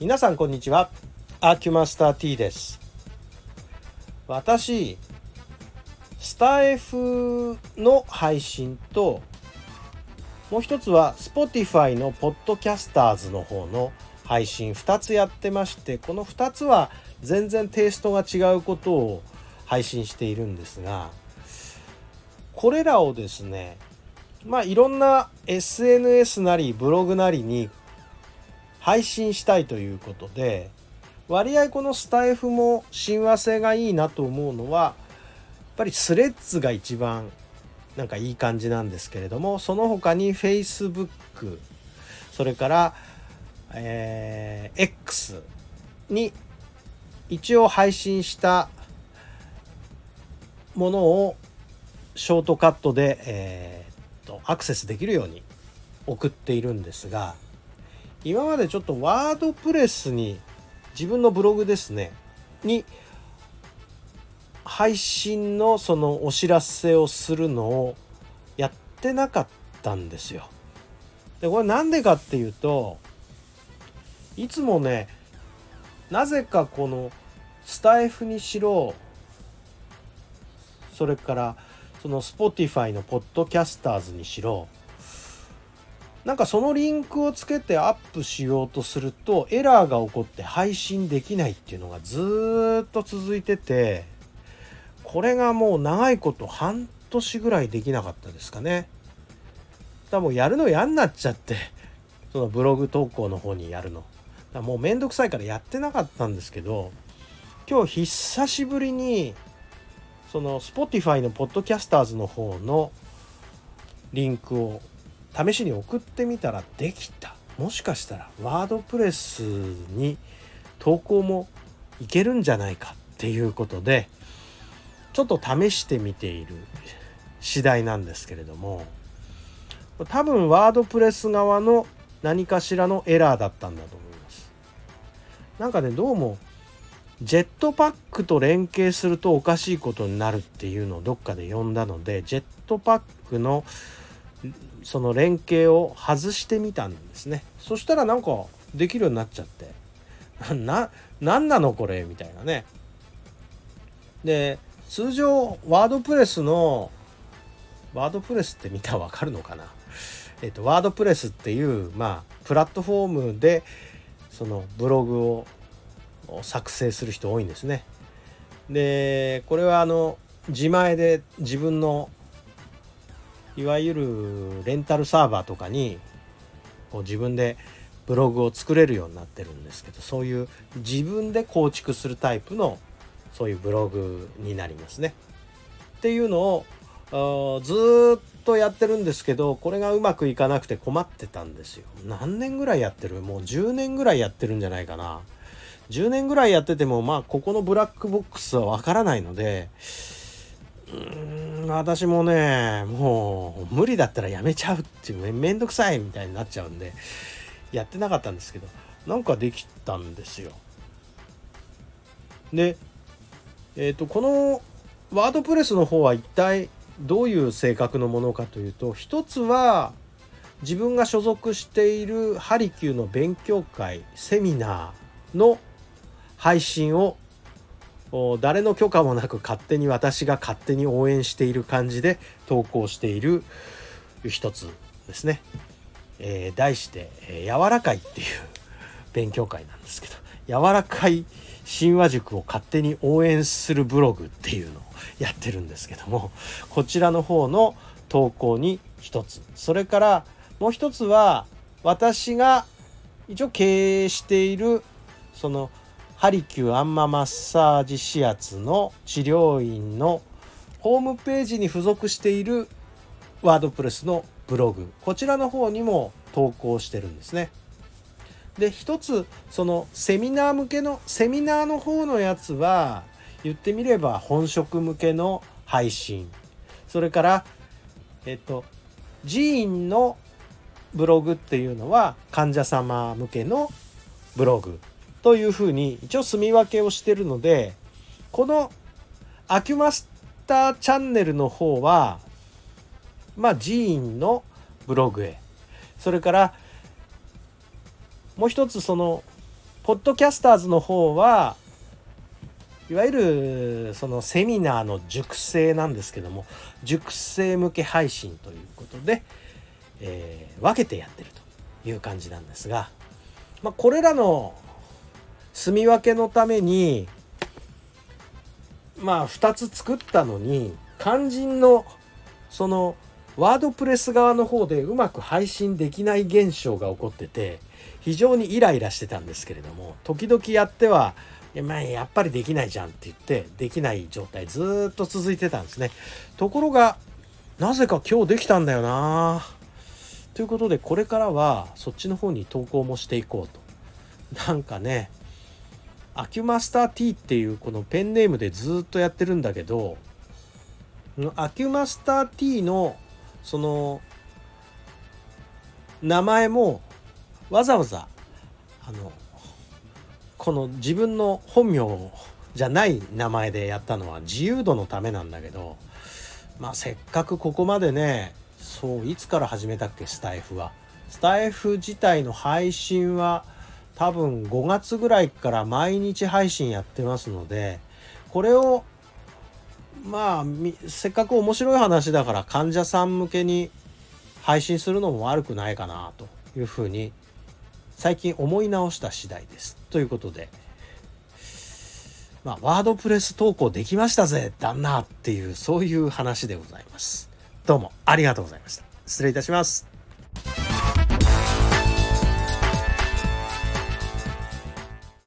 皆さんこんにちは。アーキュマスター T です。私スタイフの配信ともう一つは Spotify のポッドキャスターズの方の配信2つやってましてこの2つは全然テイストが違うことを配信しているんですがこれらをですねまあいろんな SNS なりブログなりに配信したいということで割合このスタイフも親和性がいいなと思うのはやっぱりスレッズが一番なんかいい感じなんですけれどもその他に Facebook それから、えー、X に一応配信したものをショートカットで、えー、とアクセスできるように送っているんですが今までちょっとワードプレスに自分のブログですねに配信のそのお知らせをするのをやってなかったんですよ。でこれなんでかっていうといつもねなぜかこのスタイフにしろそれからその Spotify のポッドキャスターズにしろなんかそのリンクをつけてアップしようとするとエラーが起こって配信できないっていうのがずっと続いててこれがもう長いこと半年ぐらいできなかったですかね。だもうやるの嫌になっちゃってそのブログ投稿の方にやるの。だもうめんどくさいからやってなかったんですけど今日久しぶりにその Spotify のポッドキャスターズの方のリンクを試しに送ってみたらできた。もしかしたらワードプレスに投稿もいけるんじゃないかっていうことでちょっと試してみている次第なんですけれども多分ワードプレス側の何かしらのエラーだったんだと思います。なんかねどうもジェットパックと連携するとおかしいことになるっていうのをどっかで読んだのでジェットパックのその連携を外してみたんですね。そしたらなんかできるようになっちゃって。な何なのこれみたいなね。で通常ワードプレスのワードプレスって見たらわかるのかな？えっとワードプレスっていうまあプラットフォームでそのブログを作成する人多いんですね。でこれはあの自前で自分のいわゆるレンタルサーバーとかにこう自分でブログを作れるようになってるんですけどそういう自分で構築するタイプのそういうブログになりますね。っていうのをずっとやってるんですけどこれがうまくいかなくて困ってたんですよ。何年ぐらいやってる？もう10年ぐらいやってるんじゃないかな。10年ぐらいやっててもまあここのブラックボックスはわからないのでうん私もねもう無理だったらやめちゃうっていうめんどくさいみたいになっちゃうんでやってなかったんですけどなんかできたんですよ。でえっ、ー、とこのワードプレスの方は一体どういう性格のものかというと一つは自分が所属しているハリキューの勉強会セミナーの配信を誰の許可もなく勝手に私が勝手に応援している感じで投稿している一つですね。えー、題して「えー、柔らかい」っていう勉強会なんですけど柔らかい神話塾を勝手に応援するブログっていうのをやってるんですけどもこちらの方の投稿に一つそれからもう一つは私が一応経営しているそのハリキューアンママッサージ指圧の治療院のホームページに付属しているワードプレスのブログ。こちらの方にも投稿してるんですね。で一つそのセミナー向けのセミナーの方のやつは言ってみれば本職向けの配信。それからえっと寺院のブログっていうのは患者様向けのブログ。というふうに一応住み分けをしてるのでこのアキュマスターチャンネルの方はまあ寺院のブログへ。それからもう一つそのポッドキャスターズの方はいわゆるそのセミナーの熟成なんですけども熟成向け配信ということで、えー、分けてやってるという感じなんですが、まあ、これらの住み分けのためにまあ2つ作ったのに肝心のそのワードプレス側の方でうまく配信できない現象が起こってて非常にイライラしてたんですけれども時々やってはま、やっぱりできないじゃんって言ってできない状態ずっと続いてたんですね。ところがなぜか今日できたんだよな。ということでこれからはそっちの方に投稿もしていこうと。なんかねアキュマスター T っていうこのペンネームでずっとやってるんだけどアキュマスター T のその名前もわざわざあのこの自分の本名じゃない名前でやったのは自由度のためなんだけどまあせっかくここまでねそういつから始めたっけスタイフは。スタイフ自体の配信は多分5月ぐらいから毎日配信やってますのでこれをまあせっかく面白い話だから患者さん向けに配信するのも悪くないかなというふうに最近思い直した次第です。ということで、まあ、ワードプレス投稿できましたぜ、旦那っていう、そういう話でございます。どうもありがとうございました。失礼いたします。